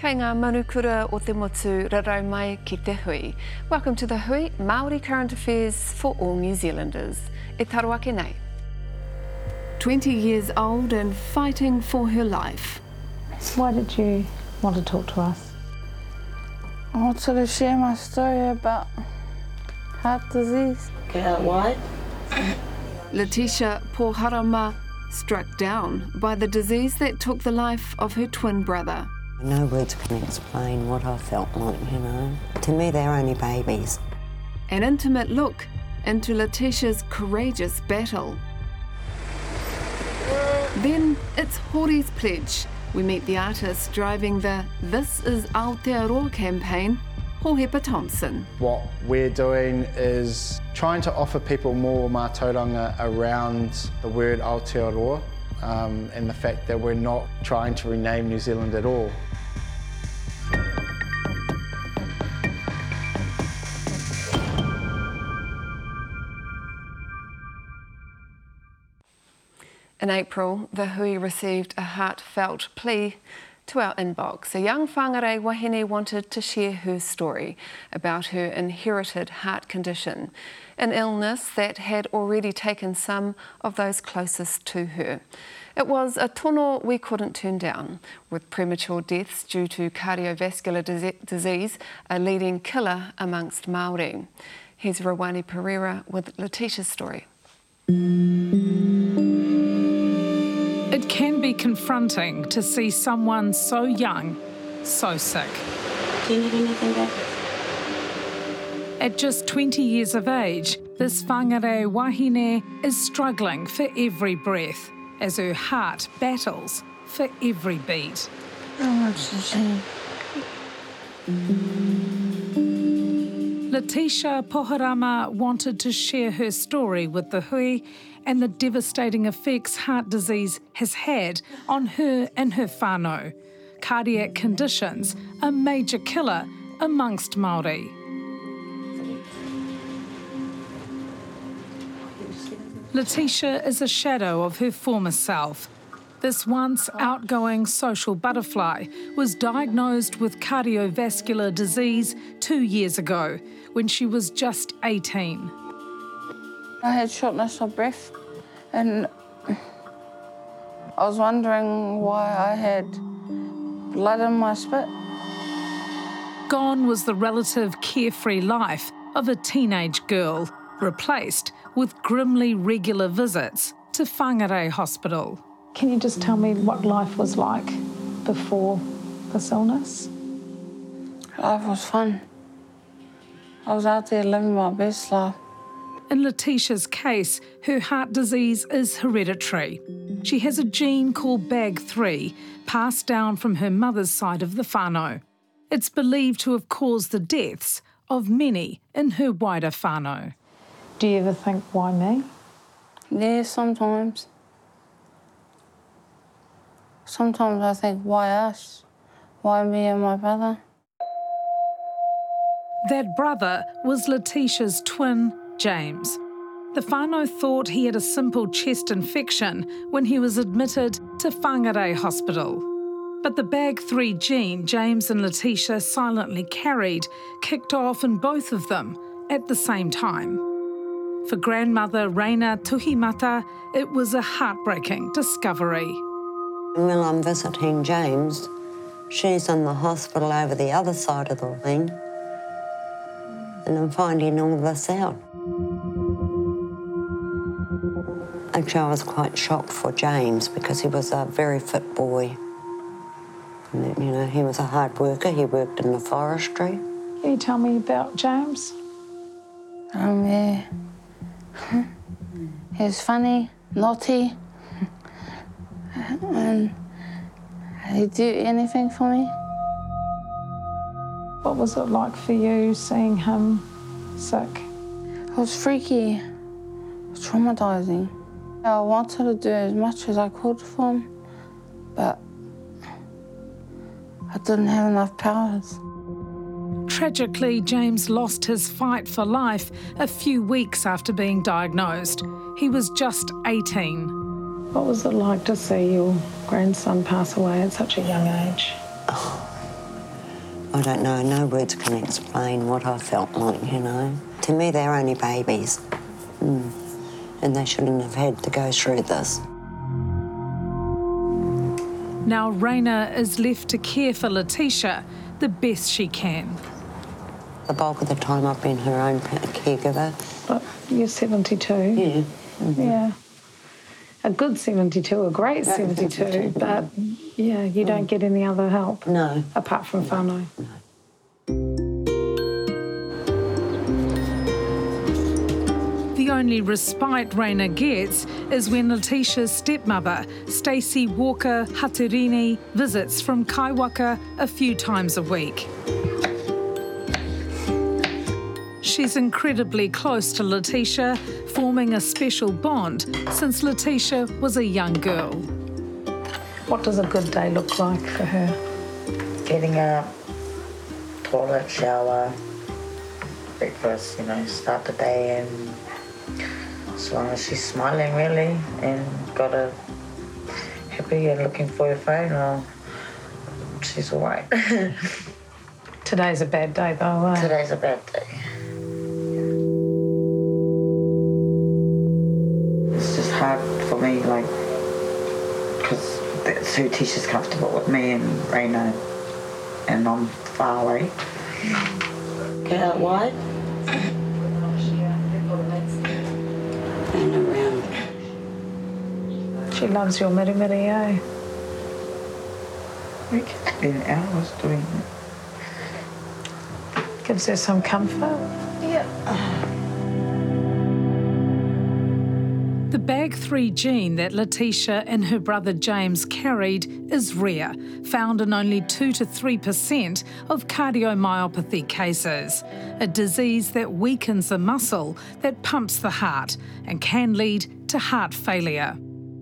Kei ngā manukura o te motu rarau mai ki te hui. Welcome to the Hui, Māori Current Affairs for all New Zealanders. E taro ake nei. 20 years old and fighting for her life. Why did you want to talk to us? I wanted to share my story about heart disease. Get out wide. Letitia Poharama struck down by the disease that took the life of her twin brother. No words can explain what I felt like, you know. To me, they're only babies. An intimate look into Letitia's courageous battle. Then it's Hori's pledge. We meet the artist driving the This is Aotearoa campaign, Hohepa Thompson. What we're doing is trying to offer people more mātauranga around the word Aotearoa um, and the fact that we're not trying to rename New Zealand at all. In April, the Hui received a heartfelt plea to our inbox. A young whangarei wahine wanted to share her story about her inherited heart condition, an illness that had already taken some of those closest to her. It was a tono we couldn't turn down, with premature deaths due to cardiovascular disease a leading killer amongst Māori. Here's Ruwani Perera with Letitia's story. It can be confronting to see someone so young, so sick. Do you need anything? At just 20 years of age, this whangarei wahine is struggling for every breath as her heart battles for every beat. Oh, a shame. Letitia Poharama wanted to share her story with the Hui and the devastating effects heart disease has had on her and her whānau. Cardiac conditions, a major killer amongst Māori. Letitia is a shadow of her former self. This once outgoing social butterfly was diagnosed with cardiovascular disease two years ago when she was just 18. I had shortness of breath and I was wondering why I had blood in my spit. Gone was the relative carefree life of a teenage girl, replaced with grimly regular visits to Whangarei Hospital. Can you just tell me what life was like before this illness? Life was fun. I was out there living my best life. In Letitia's case, her heart disease is hereditary. She has a gene called BAG3, passed down from her mother's side of the whānau. It's believed to have caused the deaths of many in her wider whānau. Do you ever think, why me? Yeah, sometimes. Sometimes I think, why us? Why me and my brother? That brother was Letitia's twin, James. The whānau thought he had a simple chest infection when he was admitted to Whangarei Hospital. But the BAG3 gene James and Letitia silently carried kicked off in both of them at the same time. For grandmother Raina Tuhimata, it was a heartbreaking discovery. When I'm visiting James, she's in the hospital over the other side of the wing, and I'm finding all this out. Actually, I was quite shocked for James because he was a very fit boy. And, you know, he was a hard worker. He worked in the forestry. Can you tell me about James? Um, yeah. he was funny, naughty, and he'd do anything for me. What was it like for you seeing him sick? It was freaky, it was traumatizing. I wanted to do as much as I could for him, but I didn't have enough powers. Tragically, James lost his fight for life a few weeks after being diagnosed. He was just 18. What was it like to see your grandson pass away at such a young age? Oh, I don't know, no words can explain what I felt like, you know. To me, they're only babies. Mm. And they shouldn't have had to go through this. Now Raina is left to care for Letitia the best she can. The bulk of the time I've been her own caregiver. But you're 72. Yeah. Mm-hmm. Yeah. A good 72, a great 72, but yeah, you don't get any other help. No. Apart from whānau. The only respite Raina gets is when Letitia's stepmother, Stacey Walker Haturini, visits from Kaiwaka a few times a week. She's incredibly close to Letitia, forming a special bond since Letitia was a young girl. What does a good day look like for her? Getting up, toilet, shower, breakfast, you know, start the day and as long as she's smiling really and got a happy and looking for her phone, well, she's all right. Today's a bad day though. Eh? Today's a bad day. Because that's who Tisha's comfortable with me and Raina, and I'm far away. Get out wide. And around. She loves your miri miri, eh? We can spend hours doing it. Gives her some comfort. The BAG3 gene that Letitia and her brother James carried is rare, found in only 2 to 3% of cardiomyopathy cases, a disease that weakens the muscle that pumps the heart and can lead to heart failure.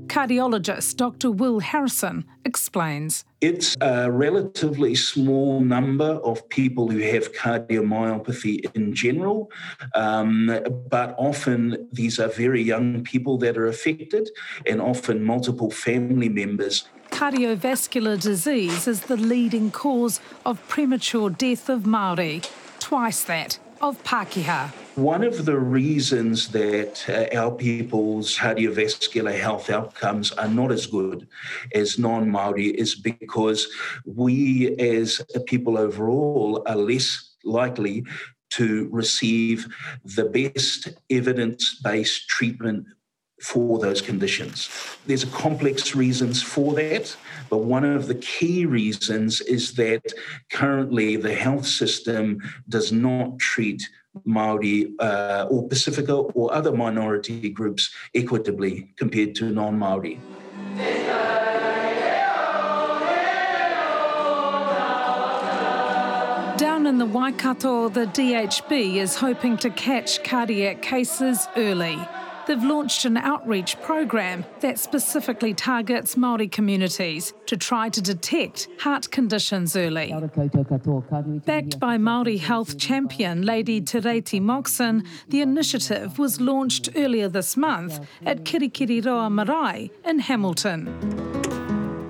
Cardiologist Dr. Will Harrison explains. It's a relatively small number of people who have cardiomyopathy in general, um, but often these are very young people that are affected, and often multiple family members. Cardiovascular disease is the leading cause of premature death of Māori, twice that of Pākehā. One of the reasons that uh, our people's cardiovascular health outcomes are not as good as non Māori is because we, as people overall, are less likely to receive the best evidence based treatment for those conditions. There's a complex reasons for that, but one of the key reasons is that currently the health system does not treat Maori uh, or Pacifica or other minority groups equitably compared to non-Maori. Down in the Waikato, the DHB is hoping to catch cardiac cases early. They've launched an outreach program that specifically targets Māori communities to try to detect heart conditions early. Backed by Māori health champion Lady Tureiti Moxon, the initiative was launched earlier this month at Kirikiriroa Marae in Hamilton.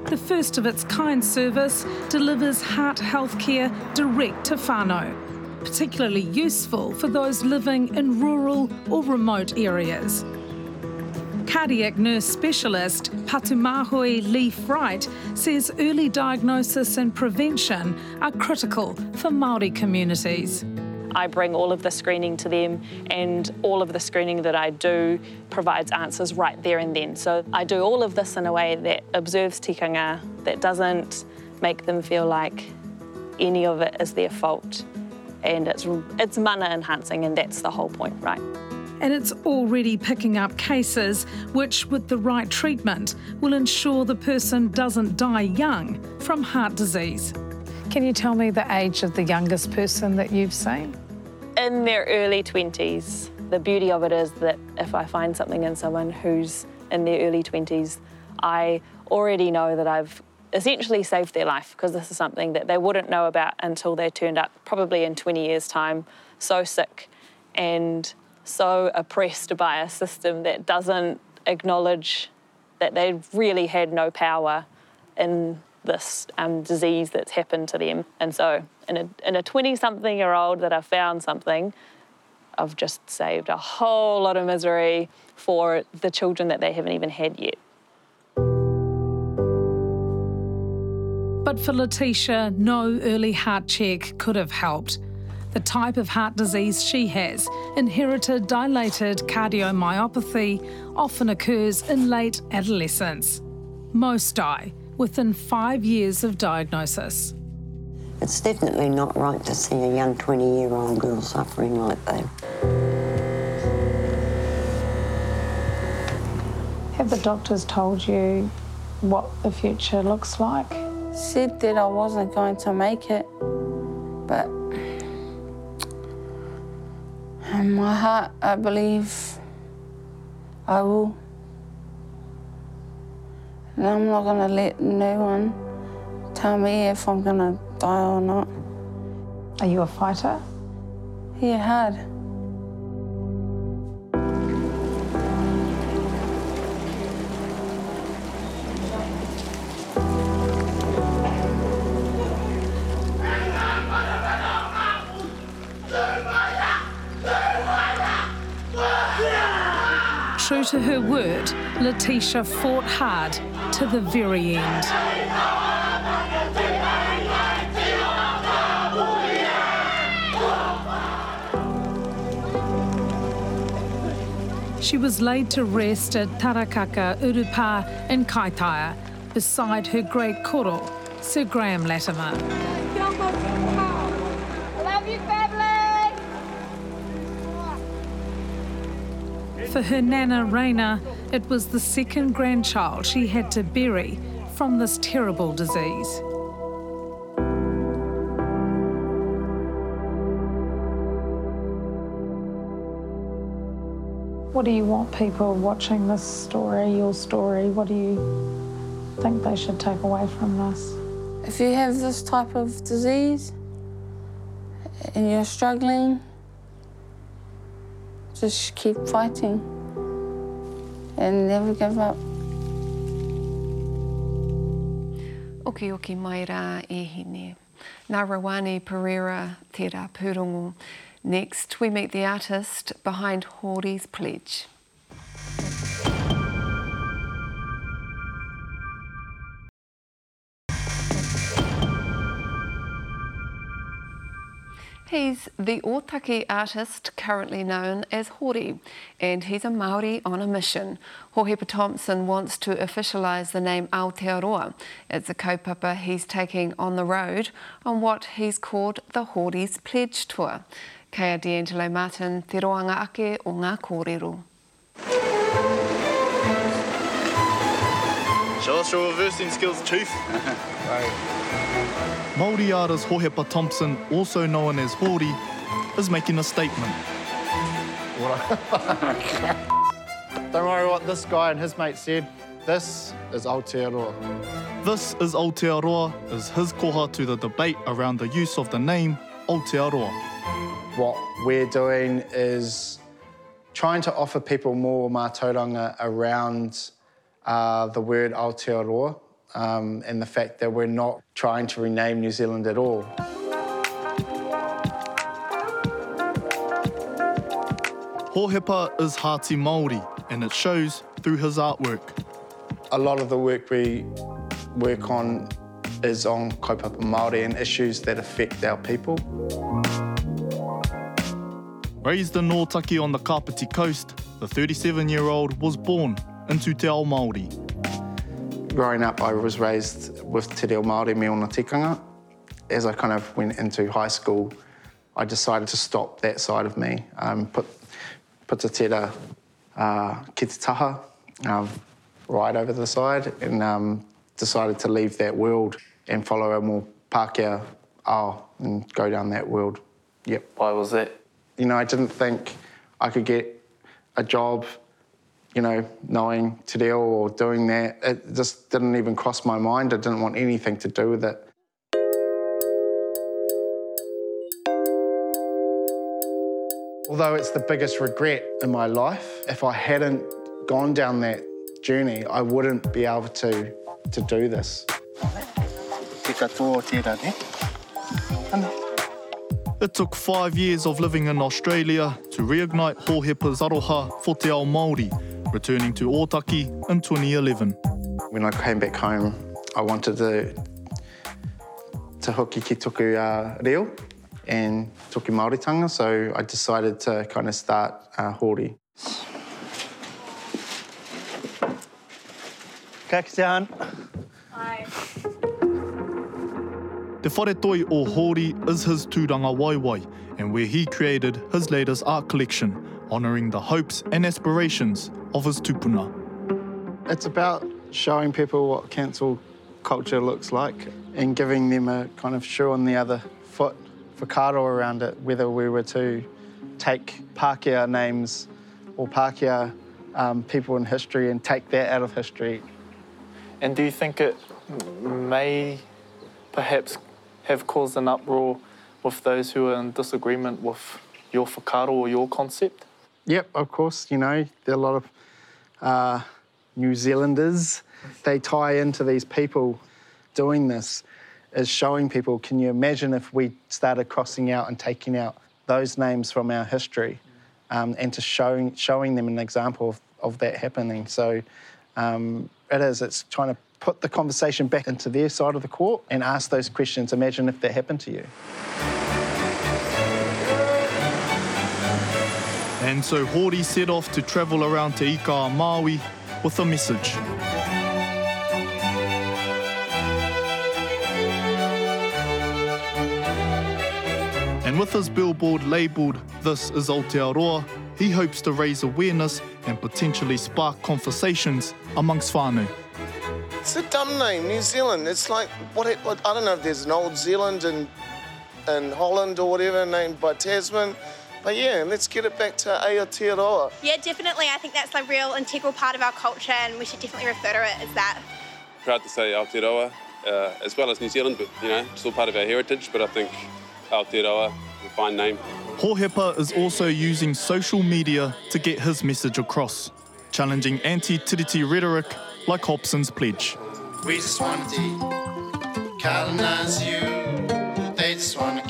The first of its kind service delivers heart health care direct to whānau, particularly useful for those living in rural or remote areas. Cardiac nurse specialist Patumahui Lee Wright says early diagnosis and prevention are critical for Māori communities. I bring all of the screening to them, and all of the screening that I do provides answers right there and then. So I do all of this in a way that observes tikanga, that doesn't make them feel like any of it is their fault. And it's, it's mana enhancing, and that's the whole point, right? And it's already picking up cases which, with the right treatment, will ensure the person doesn't die young from heart disease. Can you tell me the age of the youngest person that you've seen? In their early 20s. The beauty of it is that if I find something in someone who's in their early 20s, I already know that I've essentially saved their life because this is something that they wouldn't know about until they turned up, probably in 20 years' time, so sick and so oppressed by a system that doesn't acknowledge that they really had no power in this um, disease that's happened to them. And so, in a, in a 20 something year old that I found something, I've just saved a whole lot of misery for the children that they haven't even had yet. But for Letitia, no early heart check could have helped. The type of heart disease she has, inherited dilated cardiomyopathy, often occurs in late adolescence. Most die within five years of diagnosis. It's definitely not right to see a young 20 year old girl suffering like that. Have the doctors told you what the future looks like? Said that I wasn't going to make it, but in my heart, I believe I will. And I'm not going to let no one tell me if I'm going to die or not. Are you a fighter? Yeah, hard. To her word, Letitia fought hard to the very end. She was laid to rest at Tarakaka Urupa in Kaitaia, beside her great koro, Sir Graham Latimer. For her nana Raina, it was the second grandchild she had to bury from this terrible disease. What do you want people watching this story, your story, what do you think they should take away from this? If you have this type of disease and you're struggling, just keep fighting and never give up. Oki oki mai rā e hine. Nā Rawani Pereira te rā pūrongo. Next, we meet the artist behind Hori's Pledge. He's the Otaki artist currently known as Hori, and he's a Maori on a mission. Hohepa Thompson wants to officialise the name Aotearoa. It's a kaupapa he's taking on the road on what he's called the Hori's Pledge Tour. Kei D'Angelo Martin, te roanga ake o ngā kōrero. Show us your reversing skills, Chief. Māori artist Hohepa Thompson, also known as Hori, is making a statement. Don't worry what this guy and his mate said. This is Aotearoa. This is Aotearoa, is his koha to the debate around the use of the name Aotearoa. What we're doing is trying to offer people more mātauranga around uh, the word Aotearoa um, and the fact that we're not trying to rename New Zealand at all. Hohepa is Hāti Māori, and it shows through his artwork. A lot of the work we work on is on kaupapa Māori and issues that affect our people. Raised in Nōtaki on the Kapiti coast, the 37-year-old was born into Te Ao Māori. Growing up, I was raised with Te Reo Māori me ona tikanga. As I kind of went into high school, I decided to stop that side of me, um, put, put te tera uh, ki te taha um, right over the side and um, decided to leave that world and follow a more Pākehā ao and go down that world. Yep. Why was that? You know, I didn't think I could get a job, you know, knowing te reo or doing that. It just didn't even cross my mind. I didn't want anything to do with it. Although it's the biggest regret in my life, if I hadn't gone down that journey, I wouldn't be able to, to do this. It took five years of living in Australia to reignite Hohepa's aroha for te ao Māori, returning to Ōtaki in 2011. When I came back home, I wanted to, to hoki ki tuku uh, reo and tuku Māoritanga, so I decided to kind of start uh, Hori. Ka kite an. Te whare toi o Hori is his tūranga waiwai and where he created his latest art collection, honouring the hopes and aspirations of his tupuna. It's about showing people what cancel culture looks like and giving them a kind of shoe on the other foot for karo around it, whether we were to take Pākehā names or Pākehā um, people in history and take that out of history. And do you think it may perhaps have caused an uproar with those who are in disagreement with your whakaaro or your concept? Yep, of course. You know, there are a lot of uh, New Zealanders. They tie into these people doing this, is showing people. Can you imagine if we started crossing out and taking out those names from our history, um, and to showing showing them an example of, of that happening? So um, it is. It's trying to put the conversation back into their side of the court and ask those questions. Imagine if that happened to you. And so Hori set off to travel around Te Ika Maui with a message. And with his billboard labelled This is Aotearoa, he hopes to raise awareness and potentially spark conversations amongst whānau. It's a dumb name, New Zealand. It's like what, what I don't know if there's an old Zealand in in Holland or whatever named by Tasman. But yeah, let's get it back to Aotearoa. Yeah, definitely. I think that's a real integral part of our culture, and we should definitely refer to it as that. Proud to say Aotearoa, uh, as well as New Zealand, but you know, still part of our heritage. But I think Aotearoa, a fine name. Hohepa is also using social media to get his message across, challenging anti-tiriti rhetoric like Hobson's pledge. We just want to colonize you. They just want to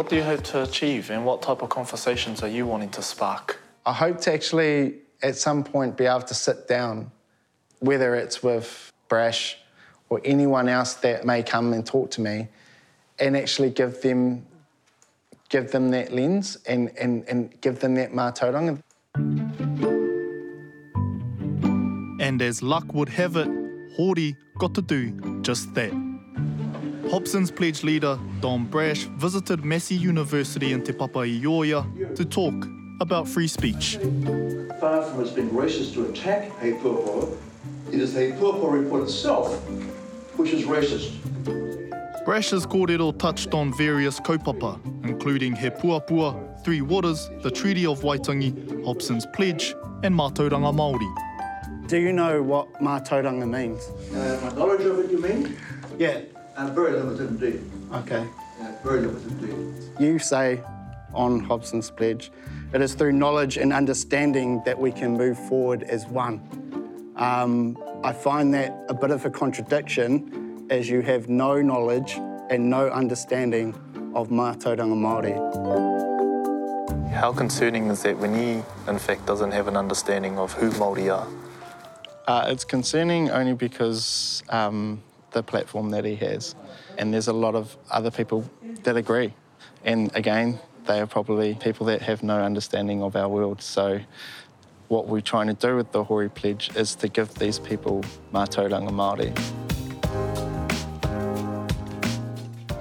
What do you hope to achieve and what type of conversations are you wanting to spark? I hope to actually, at some point, be able to sit down, whether it's with Brash or anyone else that may come and talk to me, and actually give them give them that lens and, and, and give them that mātauranga. And as luck would have it, Hori got to do just that. Hobson's pledge leader, Don Brash, visited Massey University in Te Papaioea to talk about free speech. Far from us being racist to attack He Puapua, it is the He Puapua report itself which is racist. Brash's kōrero touched on various kaupapa, including He Puapua, Three Waters, the Treaty of Waitangi, Hobson's Pledge, and Mātauranga Māori. Do you know what mātauranga means? Uh, my knowledge of it, you mean? Yeah. Uh, very limited indeed. Okay. Uh, very limited indeed. You say on Hobson's Pledge, it is through knowledge and understanding that we can move forward as one. Um, I find that a bit of a contradiction as you have no knowledge and no understanding of Mātauranga Māori. How concerning is that when he, in fact, doesn't have an understanding of who Māori are? Uh, it's concerning only because um, the platform that he has, and there's a lot of other people that agree. And again, they are probably people that have no understanding of our world. So, what we're trying to do with the Hori Pledge is to give these people mātauranga Māori.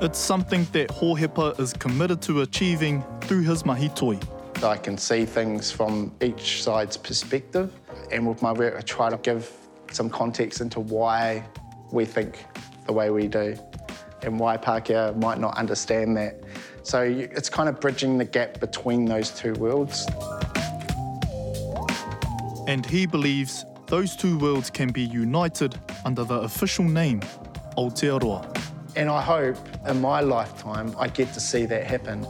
It's something that Hohepa is committed to achieving through his mahitoi. I can see things from each side's perspective, and with my work, I try to give some context into why we think the way we do and why Pākehā might not understand that. So it's kind of bridging the gap between those two worlds. And he believes those two worlds can be united under the official name, Aotearoa. And I hope in my lifetime I get to see that happen.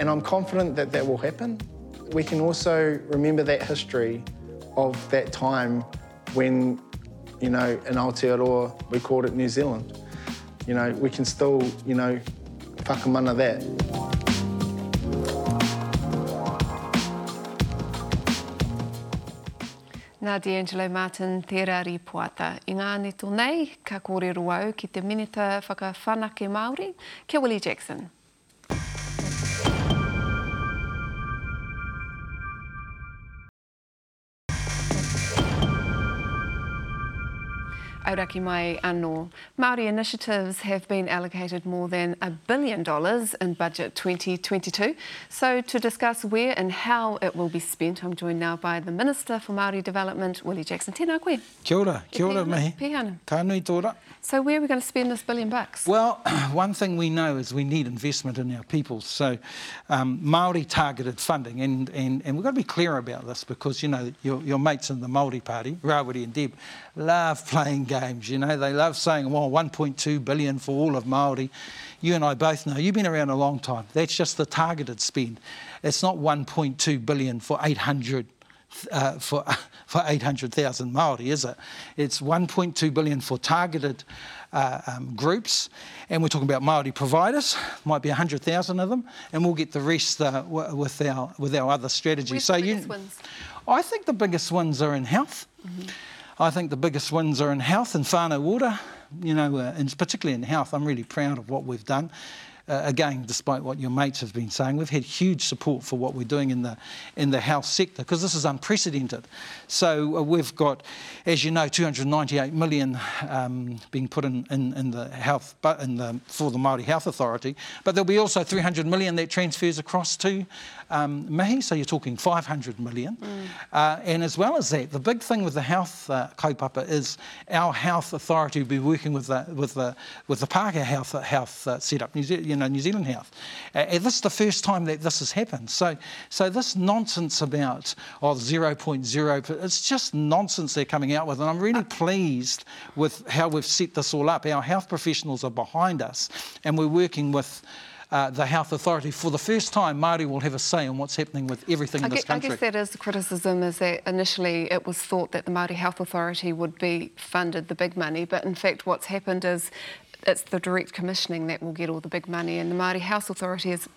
And I'm confident that that will happen. We can also remember that history of that time when, you know, in Aotearoa, we called it New Zealand. You know, we can still, you know, whakamana that. Nā D'Angelo Martin, te rari puata. I ngāne neto nei, ka kōrero au ki te minita whakawhanake Māori, kia Willie Jackson. Auraki mai anō. Māori initiatives have been allocated more than a billion dollars in budget 2022. So to discuss where and how it will be spent, I'm joined now by the Minister for Māori Development, Willie Jackson. Tēnā koe. Kia ora, kia ora mihi. Pihana. Ka nui tōra. So where are we going to spend this billion bucks? Well, one thing we know is we need investment in our people. So um, Māori targeted funding, and, and, and we've got to be clear about this because, you know, your, your mates in the Māori Party, Rawiri and Deb, love playing games, you know. They love saying, well, 1.2 billion for all of Māori. You and I both know, you've been around a long time. That's just the targeted spend. It's not 1.2 billion for 800 uh, for for 800,000 Maori, is it? It's 1.2 billion for targeted uh, um, groups, and we're talking about Maori providers. Might be 100,000 of them, and we'll get the rest uh, w- with our with our other strategy. Where's so the you, wins? I think the biggest wins are in health. Mm-hmm. I think the biggest wins are in health and whānau water, you know, uh, and particularly in health. I'm really proud of what we've done. Uh, again, despite what your mates have been saying, we've had huge support for what we're doing in the in the health sector because this is unprecedented. So uh, we've got, as you know, 298 million um, being put in, in, in the health, in the for the Māori Health Authority. But there'll be also 300 million that transfers across to um, mihi. So you're talking 500 million. Mm. Uh, and as well as that, the big thing with the health uh, kaupapa is our health authority will be working with the with the with the Pākehā Health Health uh, setup, New Zealand, you know, New Zealand Health. Uh, and this is the first time that this has happened. So so this nonsense about oh 0.0, it's just nonsense they're coming out with, and I'm really pleased with how we've set this all up. Our health professionals are behind us, and we're working with. Uh, the health authority for the first time, Māori will have a say on what's happening with everything I in this guess, I guess that is the criticism is that initially it was thought that the Māori Health Authority would be funded the big money, but in fact what's happened is it's the direct commissioning that will get all the big money and the Māori Health Authority is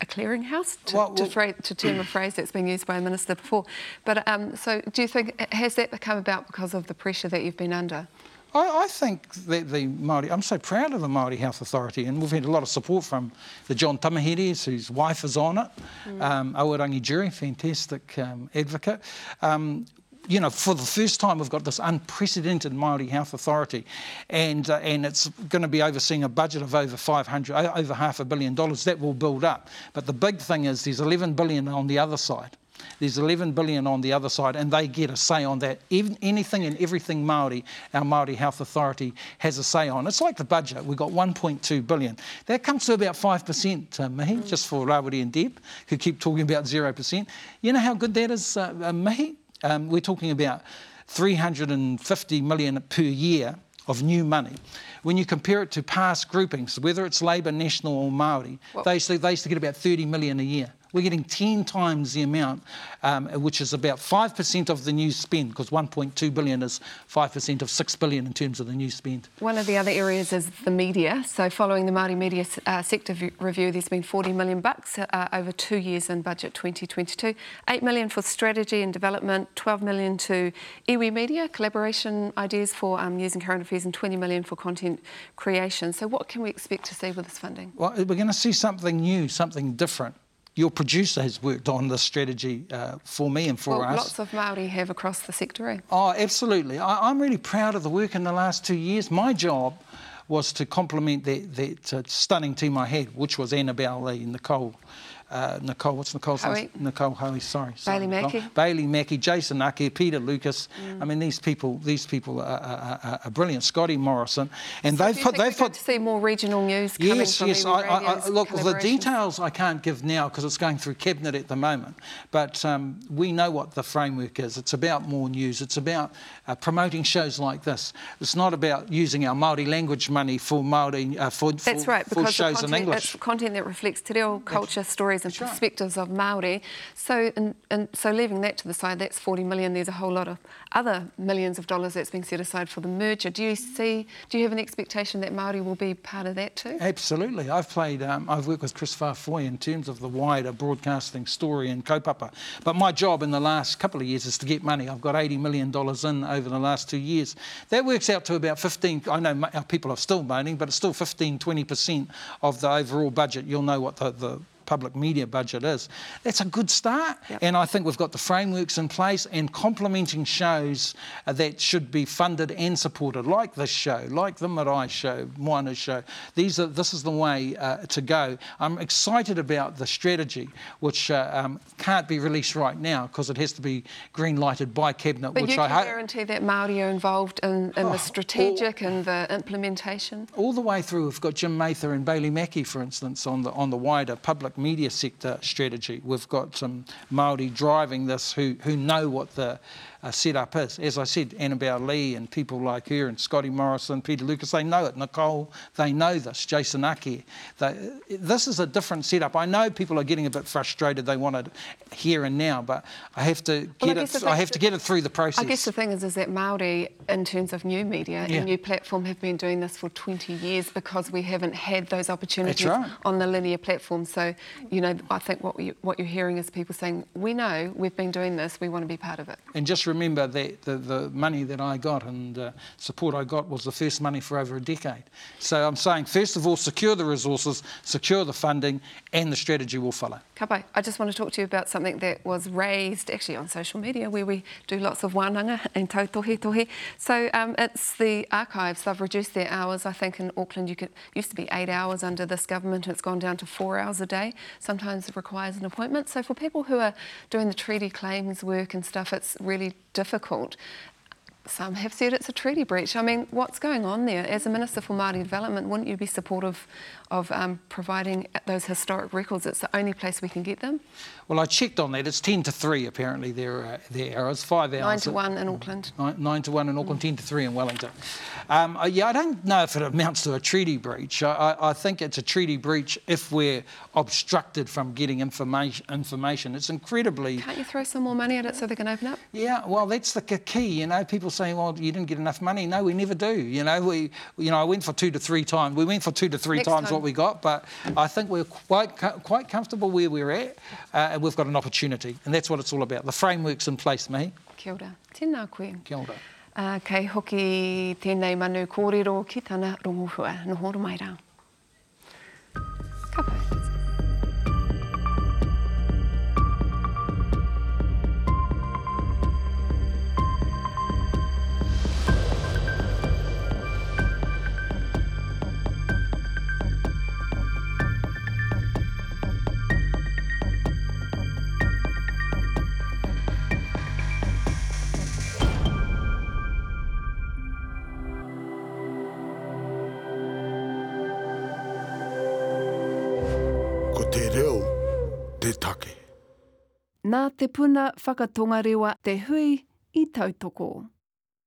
a clearinghouse, to, Well, to, well- fra- to term a phrase that's been used by a minister before. But um, so do you think, has that come about because of the pressure that you've been under? I, I think that the Māori, I'm so proud of the Māori Health Authority, and we've had a lot of support from the John Tamiheres, whose wife is on it, Mm. um, Awarangi Jury, fantastic um, advocate. Um, you know, for the first time, we've got this unprecedented Māori Health Authority, and uh, and it's going to be overseeing a budget of over 500, o- over half a billion dollars. That will build up. But the big thing is there's 11 billion on the other side. There's 11 billion on the other side, and they get a say on that. Even, anything and everything Maori, our Maori Health Authority has a say on. It's like the budget. We've got 1.2 billion. That comes to about 5%, uh, Mihi, just for Rawiri and Deb, who keep talking about 0%. You know how good that is, uh, uh, Mihi? Um, we're talking about 350 million per year of new money. When you compare it to past groupings, whether it's Labour, National or Māori, they used, to, they used to get about 30 million a year. We're getting 10 times the amount, um, which is about 5% of the new spend, because 1.2 billion is 5% of 6 billion in terms of the new spend. One of the other areas is the media. So, following the Māori media uh, sector v- review, there's been 40 million bucks uh, over two years in budget 2022, 8 million for strategy and development, 12 million to iwi media collaboration ideas for um, news and current affairs, and 20 million for content creation. So, what can we expect to see with this funding? Well, we're going to see something new, something different. Your producer has worked on this strategy uh, for me and for well, us. lots of Māori have across the sector. Eh? Oh, absolutely. I, I'm really proud of the work in the last two years. My job was to complement that, that uh, stunning team I had, which was Annabelle Lee, and Nicole, uh, Nicole, what's Nicole's Hoey. last? Nicole Hoey, sorry. sorry Bailey. Mackey. Bailey Mackey, Jason Ake, Peter Lucas. Mm. I mean, these people, these people are, are, are, brilliant. Scotty Morrison, and So they've put, they've put to see more regional news coming Yes, from yes. I, I, I, look, the details I can't give now because it's going through cabinet at the moment. But um, we know what the framework is. It's about more news. It's about uh, promoting shows like this. It's not about using our Maori language money for Maori uh, for, That's for, right, for because shows in content, English. it's content that reflects te reo culture, stories stories and perspectives of Maori. So, and, and so leaving that to the side, that's 40 million. There's a whole lot of other millions of dollars that's being set aside for the merger. Do you see? Do you have an expectation that Maori will be part of that too? Absolutely. I've played. Um, I've worked with Kris Faafoi in terms of the wider broadcasting story and kaupapa. But my job in the last couple of years is to get money. I've got 80 million dollars in over the last two years. That works out to about 15. I know people are still moaning, but it's still 15, 20 percent of the overall budget. You'll know what the, the public media budget is. That's a good start. Yep. And I think we've got the frameworks in place and complementing shows that should be funded and supported, like this show, like the Marae show, Moana show. These are, this is the way uh, to go. I'm excited about the strategy, which uh, um, can't be released right now because it has to be green lighted by Cabinet. But which you can I guarantee that Māori are involved in, in oh, the strategic all, and the implementation? All the way through. We've got Jim Mather and Bailey Mackey, for instance, on the, on the wider public media sector strategy. We've got some Māori driving this who, who know what the uh, set up is. As I said, Annabelle Lee and people like her and Scotty Morrison, Peter Lucas, they know it. Nicole, they know this. Jason Ake. They, this is a different setup. I know people are getting a bit frustrated. They want it here and now, but I have to get well, it. I have to get it through the process. I guess the thing is, is that Maori, in terms of new media yeah. and new platform, have been doing this for 20 years because we haven't had those opportunities right. on the linear platform. So, you know, I think what we, what you're hearing is people saying, "We know we've been doing this. We want to be part of it." And just remember that the, the money that I got and uh, support I got was the first money for over a decade. So I'm saying, first of all, secure the resources, secure the funding, and the strategy will follow. Kapai, I just want to talk to you about something that was raised actually on social media where we do lots of wānanga and tautohe tohe. So um, it's the archives. They've reduced their hours. I think in Auckland you could used to be eight hours under this government. It's gone down to four hours a day. Sometimes it requires an appointment. So for people who are doing the treaty claims work and stuff, it's really difficult. Some have said it's a treaty breach. I mean, what's going on there? As a Minister for Māori Development, wouldn't you be supportive of um, providing those historic records? It's the only place we can get them. Well, I checked on that. It's 10 to 3, apparently, their, uh, their five hours. 9 to 1 in Auckland. 9, nine to 1 in Auckland, mm. 10 to 3 in Wellington. Um, yeah, I don't know if it amounts to a treaty breach. I, I, I, think it's a treaty breach if we're obstructed from getting information. information. It's incredibly... Can't you throw some more money at it so they can open up? Yeah, well, that's the key. You know, people saying, well, you didn't get enough money. No, we never do. You know, we, you know, I went for two to three times. We went for two to three Next times time. What we got, but I think we're quite, quite comfortable where we're at, uh, and we've got an opportunity and that's what it's all about. The framework's in place, me. Kia ora. Tēnā koe. Kia ora. Uh, kei hoki tēnei manu kōrero ki tāna rongohua. Nohoro mai rā. Nā te puna whakatongarewa te hui i tautoko.